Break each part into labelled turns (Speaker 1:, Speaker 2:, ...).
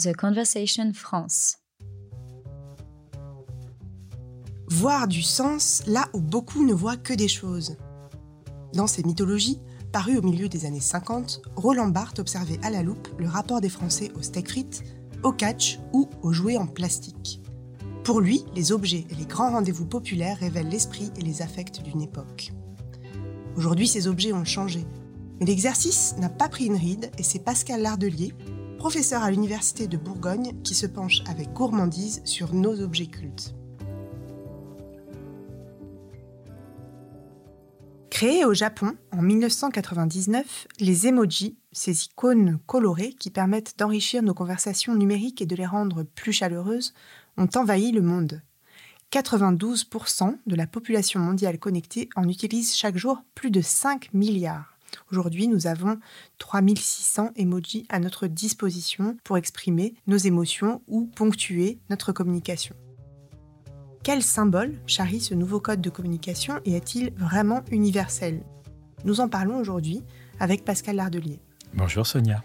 Speaker 1: The Conversation France.
Speaker 2: Voir du sens là où beaucoup ne voient que des choses. Dans ces mythologies, parues au milieu des années 50, Roland Barthes observait à la loupe le rapport des Français au steak frites, au catch ou aux jouets en plastique. Pour lui, les objets et les grands rendez-vous populaires révèlent l'esprit et les affects d'une époque. Aujourd'hui, ces objets ont changé, mais l'exercice n'a pas pris une ride et c'est Pascal Lardelier, professeur à l'Université de Bourgogne, qui se penche avec gourmandise sur nos objets cultes. Créés au Japon en 1999, les emojis, ces icônes colorées qui permettent d'enrichir nos conversations numériques et de les rendre plus chaleureuses, ont envahi le monde. 92% de la population mondiale connectée en utilise chaque jour plus de 5 milliards. Aujourd'hui, nous avons 3600 emojis à notre disposition pour exprimer nos émotions ou ponctuer notre communication. Quel symbole charrie ce nouveau code de communication et est-il vraiment universel? Nous en parlons aujourd'hui avec Pascal Lardelier.
Speaker 3: Bonjour Sonia.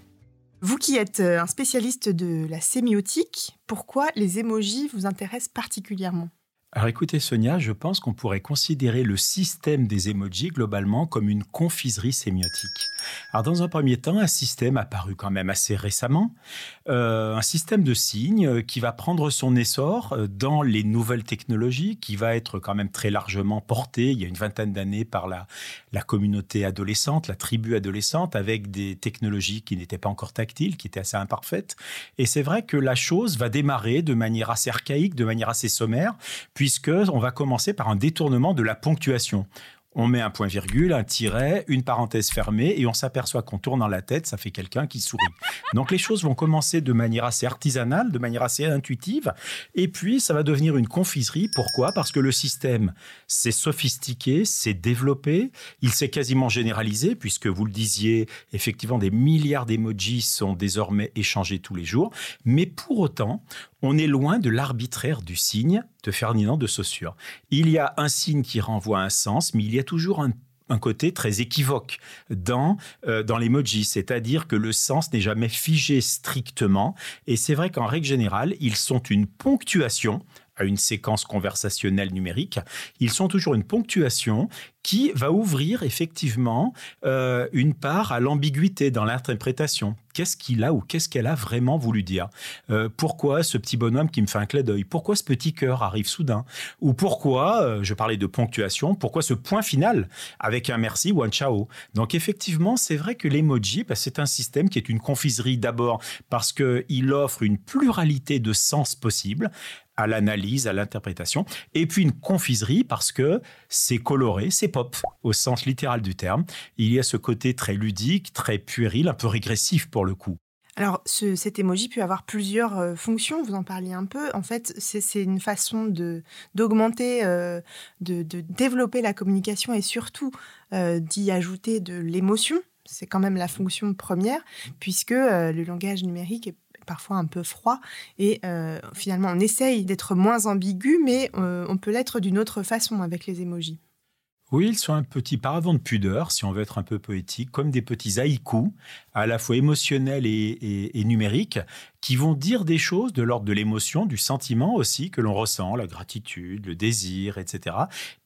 Speaker 2: Vous qui êtes euh, un spécialiste de la sémiotique, pourquoi les émojis vous intéressent particulièrement?
Speaker 3: Alors écoutez Sonia, je pense qu'on pourrait considérer le système des emojis globalement comme une confiserie sémiotique. Alors dans un premier temps, un système apparu quand même assez récemment, euh, un système de signes qui va prendre son essor euh, dans les nouvelles technologies, qui va être quand même très largement porté il y a une vingtaine d'années par la, la communauté adolescente, la tribu adolescente, avec des technologies qui n'étaient pas encore tactiles, qui étaient assez imparfaites. Et c'est vrai que la chose va démarrer de manière assez archaïque, de manière assez sommaire, puisque on va commencer par un détournement de la ponctuation on met un point virgule, un tiret, une parenthèse fermée, et on s'aperçoit qu'en tournant la tête, ça fait quelqu'un qui sourit. Donc les choses vont commencer de manière assez artisanale, de manière assez intuitive, et puis ça va devenir une confiserie. Pourquoi? Parce que le système s'est sophistiqué, s'est développé, il s'est quasiment généralisé, puisque vous le disiez, effectivement, des milliards d'emojis sont désormais échangés tous les jours, mais pour autant, on est loin de l'arbitraire du signe de Ferdinand de Saussure. Il y a un signe qui renvoie un sens, mais il y a toujours un côté très équivoque dans, euh, dans l'emoji, c'est-à-dire que le sens n'est jamais figé strictement. Et c'est vrai qu'en règle générale, ils sont une ponctuation à une séquence conversationnelle numérique, ils sont toujours une ponctuation qui va ouvrir effectivement euh, une part à l'ambiguïté dans l'interprétation. Qu'est-ce qu'il a ou qu'est-ce qu'elle a vraiment voulu dire? Euh, Pourquoi ce petit bonhomme qui me fait un clin d'œil? Pourquoi ce petit cœur arrive soudain? Ou pourquoi, euh, je parlais de ponctuation, pourquoi ce point final avec un merci ou un ciao? Donc effectivement, c'est vrai que l'emoji, bah, c'est un système qui est une confiserie d'abord parce qu'il offre une pluralité de sens possibles à l'analyse, à l'interprétation, et puis une confiserie parce que c'est coloré, c'est pop au sens littéral du terme. Il y a ce côté très ludique, très puéril, un peu régressif pour le coup.
Speaker 2: Alors, cet emoji peut avoir plusieurs euh, fonctions, vous en parliez un peu. En fait, c'est une façon d'augmenter, euh, de, développer la communication et surtout euh, d'y ajouter de l'émotion. C'est quand même la fonction première, puisque le langage numérique est parfois un peu froid. Et finalement, on essaye d'être moins ambigu, mais on peut l'être d'une autre façon avec les émojis.
Speaker 3: Oui, ils sont un petit paravent de pudeur, si on veut être un peu poétique, comme des petits haïkus, à la fois émotionnels et, et numériques, qui vont dire des choses de l'ordre de l'émotion, du sentiment aussi que l'on ressent, la gratitude, le désir, etc.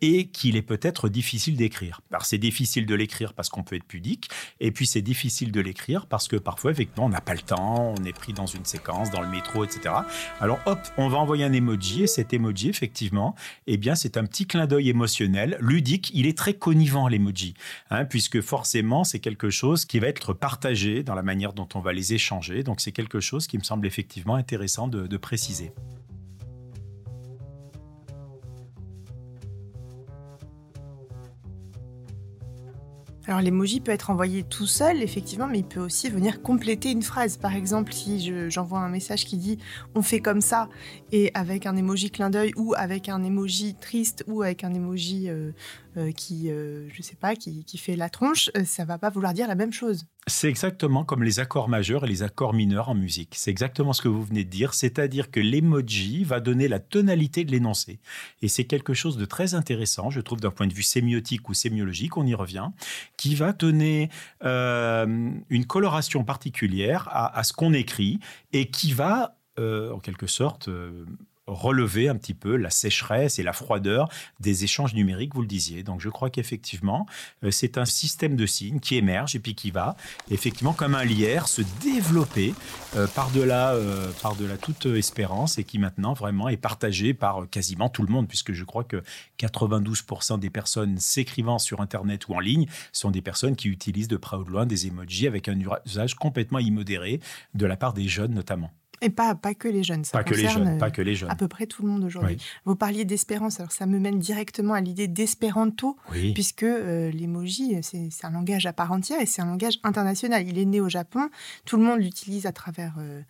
Speaker 3: Et qu'il est peut-être difficile d'écrire. Alors c'est difficile de l'écrire parce qu'on peut être pudique, et puis c'est difficile de l'écrire parce que parfois, effectivement, on n'a pas le temps, on est pris dans une séquence, dans le métro, etc. Alors hop, on va envoyer un emoji, et cet emoji, effectivement, eh bien c'est un petit clin d'œil émotionnel, ludique, il est très connivant l'emoji, hein, puisque forcément c'est quelque chose qui va être partagé dans la manière dont on va les échanger, donc c'est quelque chose qui me semble effectivement intéressant de, préciser.
Speaker 2: Alors l'emoji peut être envoyé tout seul, effectivement, mais il peut aussi venir compléter une phrase. Par exemple, si j'envoie un message qui dit on fait comme ça, et avec un emoji clin d'œil, ou avec un emoji triste, ou avec un emoji euh, euh, qui, euh, je sais pas, qui, qui, fait la tronche, ça va pas vouloir dire la même chose.
Speaker 3: C'est exactement comme les accords majeurs et les accords mineurs en musique. C'est exactement ce que vous venez de dire, c'est-à-dire que l'emoji va donner la tonalité de l'énoncé. Et c'est quelque chose de très intéressant, je trouve, d'un point de vue sémiotique ou sémiologique, on y revient, qui va donner euh, une coloration particulière à, ce qu'on écrit et qui va, euh, en quelque sorte, euh, relever un petit peu la sécheresse et la froideur des échanges numériques, vous le disiez. Donc je crois qu'effectivement, euh, c'est un système de signes qui émerge et puis qui va, effectivement, comme un lierre, se développer euh, par-delà euh, par -delà toute espérance et qui maintenant vraiment est partagé par quasiment tout le monde, puisque je crois que 92% des personnes s'écrivant sur Internet ou en ligne sont des personnes qui utilisent de près ou de loin des emojis avec un usage complètement immodéré de la part des jeunes notamment.
Speaker 2: Et pas, pas que les jeunes, ça
Speaker 3: pas que les jeunes, pas que les jeunes.
Speaker 2: À peu près tout le monde aujourd'hui. Vous parliez d'espérance, alors ça me mène directement à l'idée d'espéranto, puisque euh, l'emoji, c'est un langage à part entière et c'est un langage international. Il est né au Japon, tout le monde l'utilise à travers euh,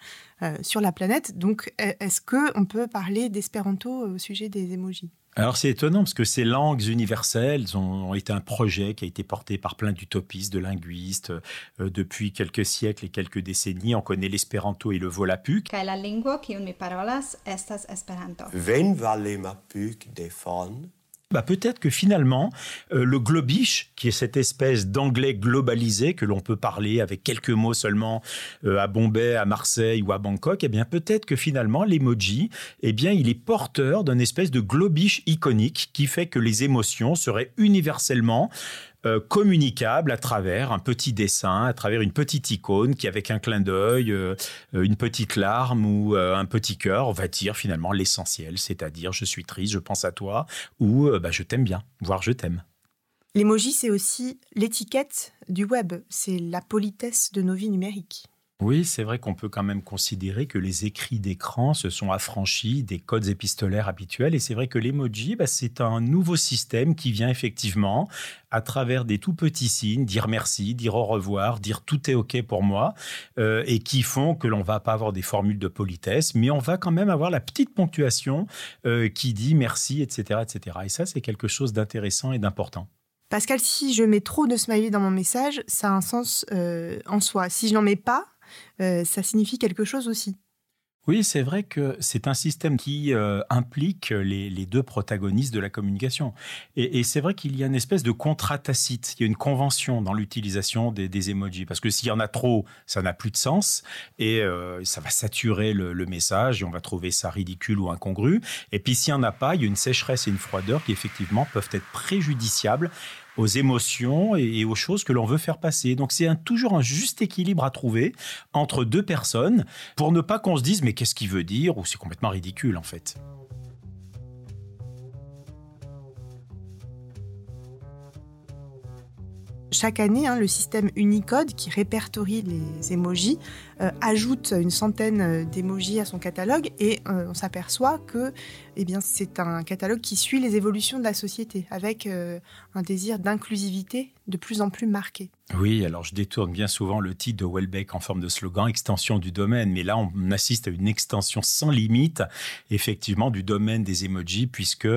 Speaker 2: euh, sur la planète. Donc, est-ce que on peut parler d'espéranto au sujet des emojis?
Speaker 3: Alors c'est étonnant parce que ces langues universelles ont, été un projet qui a été porté par plein d'utopistes, de linguistes euh, depuis quelques siècles et quelques décennies. On connaît l'espéranto et le volapük.
Speaker 1: la lingua qui une parolas estas esperanto.
Speaker 4: Ven
Speaker 3: bah peut-être que finalement, euh, le globish, qui est cette espèce d'anglais globalisé que l'on peut parler avec quelques mots seulement euh, à Bombay, à Marseille ou à Bangkok, eh bien peut-être que finalement l'emoji, eh bien il est porteur d'un espèce de globish iconique qui fait que les émotions seraient universellement euh, communicable à travers un petit dessin, à travers une petite icône qui, avec un clin d'œil, euh, une petite larme ou euh, un petit cœur, va dire finalement l'essentiel, c'est-à-dire je suis triste, je pense à toi ou bah, je t'aime bien, voire je t'aime.
Speaker 2: L'emoji, c'est aussi l'étiquette du web, c'est la politesse de nos vies numériques.
Speaker 3: Oui, c'est vrai qu'on peut quand même considérer que les écrits d'écran se sont affranchis des codes épistolaires habituels. Et c'est vrai que l'emoji, bah, c'est un nouveau système qui vient effectivement à travers des tout petits signes, dire merci, dire au revoir, dire tout est OK pour moi, euh, et qui font que l'on va pas avoir des formules de politesse, mais on va quand même avoir la petite ponctuation euh, qui dit merci, etc., etc. Et ça, c'est quelque chose d'intéressant et d'important.
Speaker 2: Pascal, si je mets trop de smiley dans mon message, ça a un sens euh, en soi. Si je n'en mets pas, ça signifie quelque chose aussi.
Speaker 3: Oui, c'est vrai que c'est un système qui euh, implique les, deux protagonistes de la communication. Et, c'est vrai qu'il y a une espèce de contrat tacite, il y a une convention dans l'utilisation des, emojis. Parce que s'il y en a trop, ça n'a plus de sens et euh, ça va saturer le, le, message et on va trouver ça ridicule ou incongru. Et puis s'il n'y en a pas, il y a une sécheresse et une froideur qui effectivement peuvent être préjudiciables aux émotions et, aux choses que l'on veut faire passer. Donc c'est toujours un juste équilibre à trouver entre deux personnes pour ne pas qu'on se dise mais qu'est-ce qu'il veut dire ou c'est complètement ridicule en fait.
Speaker 2: Chaque année, hein, le système Unicode qui répertorie les emojis euh, ajoute une centaine euh, d'émojis à son catalogue et euh, on s'aperçoit que eh c'est un catalogue qui suit les évolutions de la société avec un désir d'inclusivité de plus en plus marqué.
Speaker 3: Oui, alors je détourne bien souvent le titre de Welbeck en forme de slogan extension du domaine, mais là on assiste à une extension sans limite effectivement du domaine des emojis puisque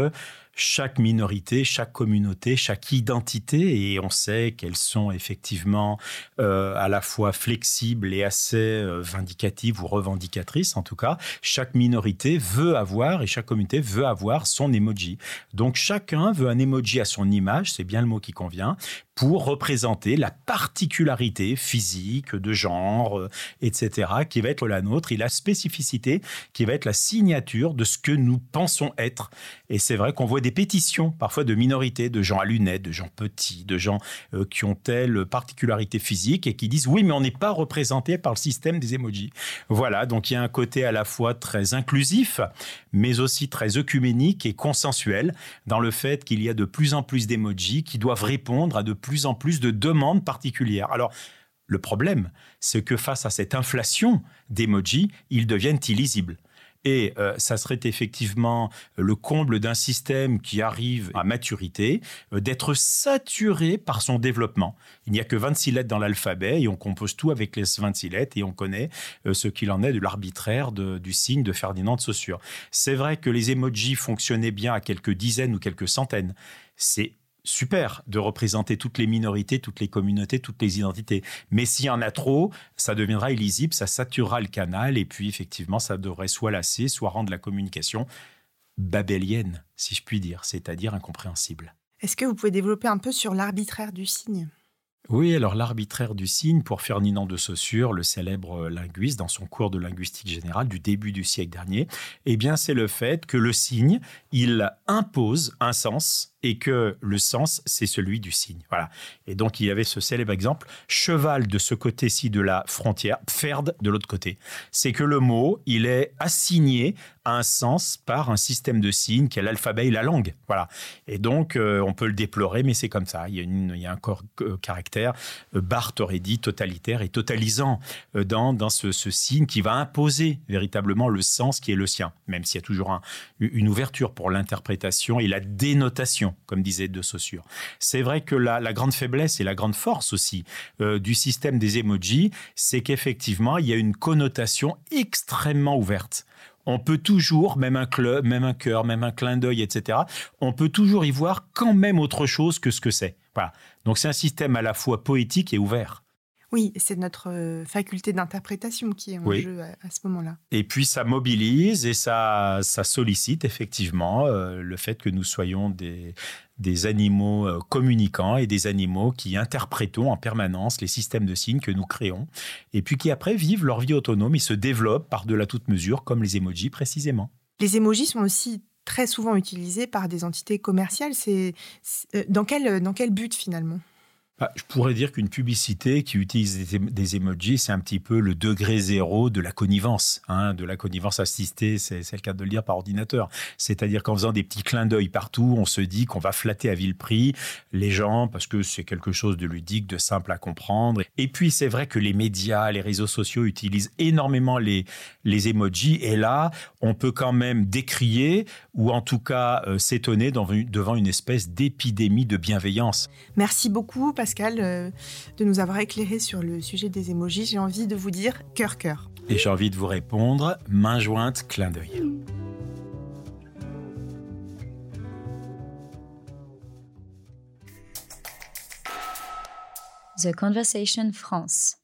Speaker 3: chaque minorité, chaque communauté, chaque identité, et on sait qu'elles sont effectivement à la fois flexibles et assez euh, vindicative ou revendicatrice en tout cas, chaque minorité veut avoir et chaque communauté veut avoir son emoji. Donc chacun veut un emoji à son image, c'est bien le mot qui convient, pour représenter la particularité physique, de genre, euh, etc., qui va être la nôtre, et la spécificité qui va être la signature de ce que nous pensons être. Et c'est vrai qu'on voit des pétitions, parfois de minorités, de gens à lunettes, de gens petits, de gens euh, qui ont telle particularité physique, et qui disent oui, mais on n'est pas représenté par le système des emojis. Voilà, donc il y a un côté à la fois très inclusif, mais aussi très œcuménique et consensuel dans le fait qu'il y a de plus en plus d'emojis qui doivent répondre à de plus plus en plus de demandes particulières. Alors, le problème, c'est que face à cette inflation d'emojis, ils deviennent illisibles. Et euh, ça serait effectivement le comble d'un système qui arrive à maturité, euh, d'être saturé par son développement. Il n'y a que 26 lettres dans l'alphabet et on compose tout avec les 26 lettres et on connaît euh, ce qu'il en est de l'arbitraire du signe de Ferdinand de Saussure. C'est vrai que les emojis fonctionnaient bien à quelques dizaines ou quelques centaines. C'est super de représenter toutes les minorités, toutes les communautés, toutes les identités. Mais s'il y en a trop, ça deviendra illisible, ça saturera le canal et puis effectivement, ça devrait soit lasser, soit rendre la communication babélienne, si je puis dire, c'est-à-dire incompréhensible.
Speaker 2: Est-ce que vous pouvez développer un peu sur l'arbitraire du signe?
Speaker 3: Oui, alors l'arbitraire du signe, pour Ferdinand de Saussure, le célèbre linguiste, dans son cours de linguistique générale du début du siècle dernier, eh bien c'est le fait que le signe, il impose un sens et que le sens, c'est celui du signe. Voilà. Et donc, il y avait ce célèbre exemple, cheval de ce côté-ci de la frontière, ferd de l'autre côté. C'est que le mot, il est assigné à un sens par un système de signes qui est l'alphabet et la langue. Voilà. Et donc, euh, on peut le déplorer, mais c'est comme ça. Il y a, un corps, euh, caractère, euh, aurait dit, totalitaire et totalisant dans, dans ce, signe qui va imposer véritablement le sens qui est le sien, même s'il y a toujours un, une ouverture pour l'interprétation et la dénotation comme disait De Saussure. C'est vrai que la, grande faiblesse et la grande force aussi euh, du système des emojis, c'est qu'effectivement, il y a une connotation extrêmement ouverte on peut toujours, même un club, même un cœur, même un clin d'œil, etc., on peut toujours y voir quand même autre chose que ce que c'est. Voilà. Donc c'est un système à la fois poétique et ouvert.
Speaker 2: Oui, c'est notre euh, faculté d'interprétation qui est en jeu à, ce moment-là.
Speaker 3: Et puis ça mobilise et ça, ça sollicite effectivement euh, le fait que nous soyons des, des animaux euh, communicants et des animaux qui interprétons en permanence les systèmes de signes que nous créons et puis qui après vivent leur vie autonome et se développent par-delà toute mesure comme les emojis précisément.
Speaker 2: Les emojis sont aussi très souvent utilisés par des entités commerciales. C'est dans quel, dans quel but finalement?
Speaker 3: Bah, je pourrais dire qu'une publicité qui utilise des, emojis, c'est un petit peu le degré zéro de la connivence, hein, de la connivence assistée, c'est le cas de le dire par ordinateur. C'est-à-dire qu'en faisant des petits clins d'œil partout, on se dit qu'on va flatter à vil prix les gens parce que c'est quelque chose de ludique, de simple à comprendre. Et puis c'est vrai que les médias, les réseaux sociaux utilisent énormément les, les emojis et là, on peut quand même décrier ou en tout cas euh, s'étonner devant une espèce d'épidémie de bienveillance.
Speaker 2: Merci beaucoup Pascal, euh, de nous avoir éclairé sur le sujet des émojis. J'ai envie de vous dire cœur cœur.
Speaker 3: Et j'ai envie de vous répondre main jointe, clin d'œil.
Speaker 4: The Conversation France.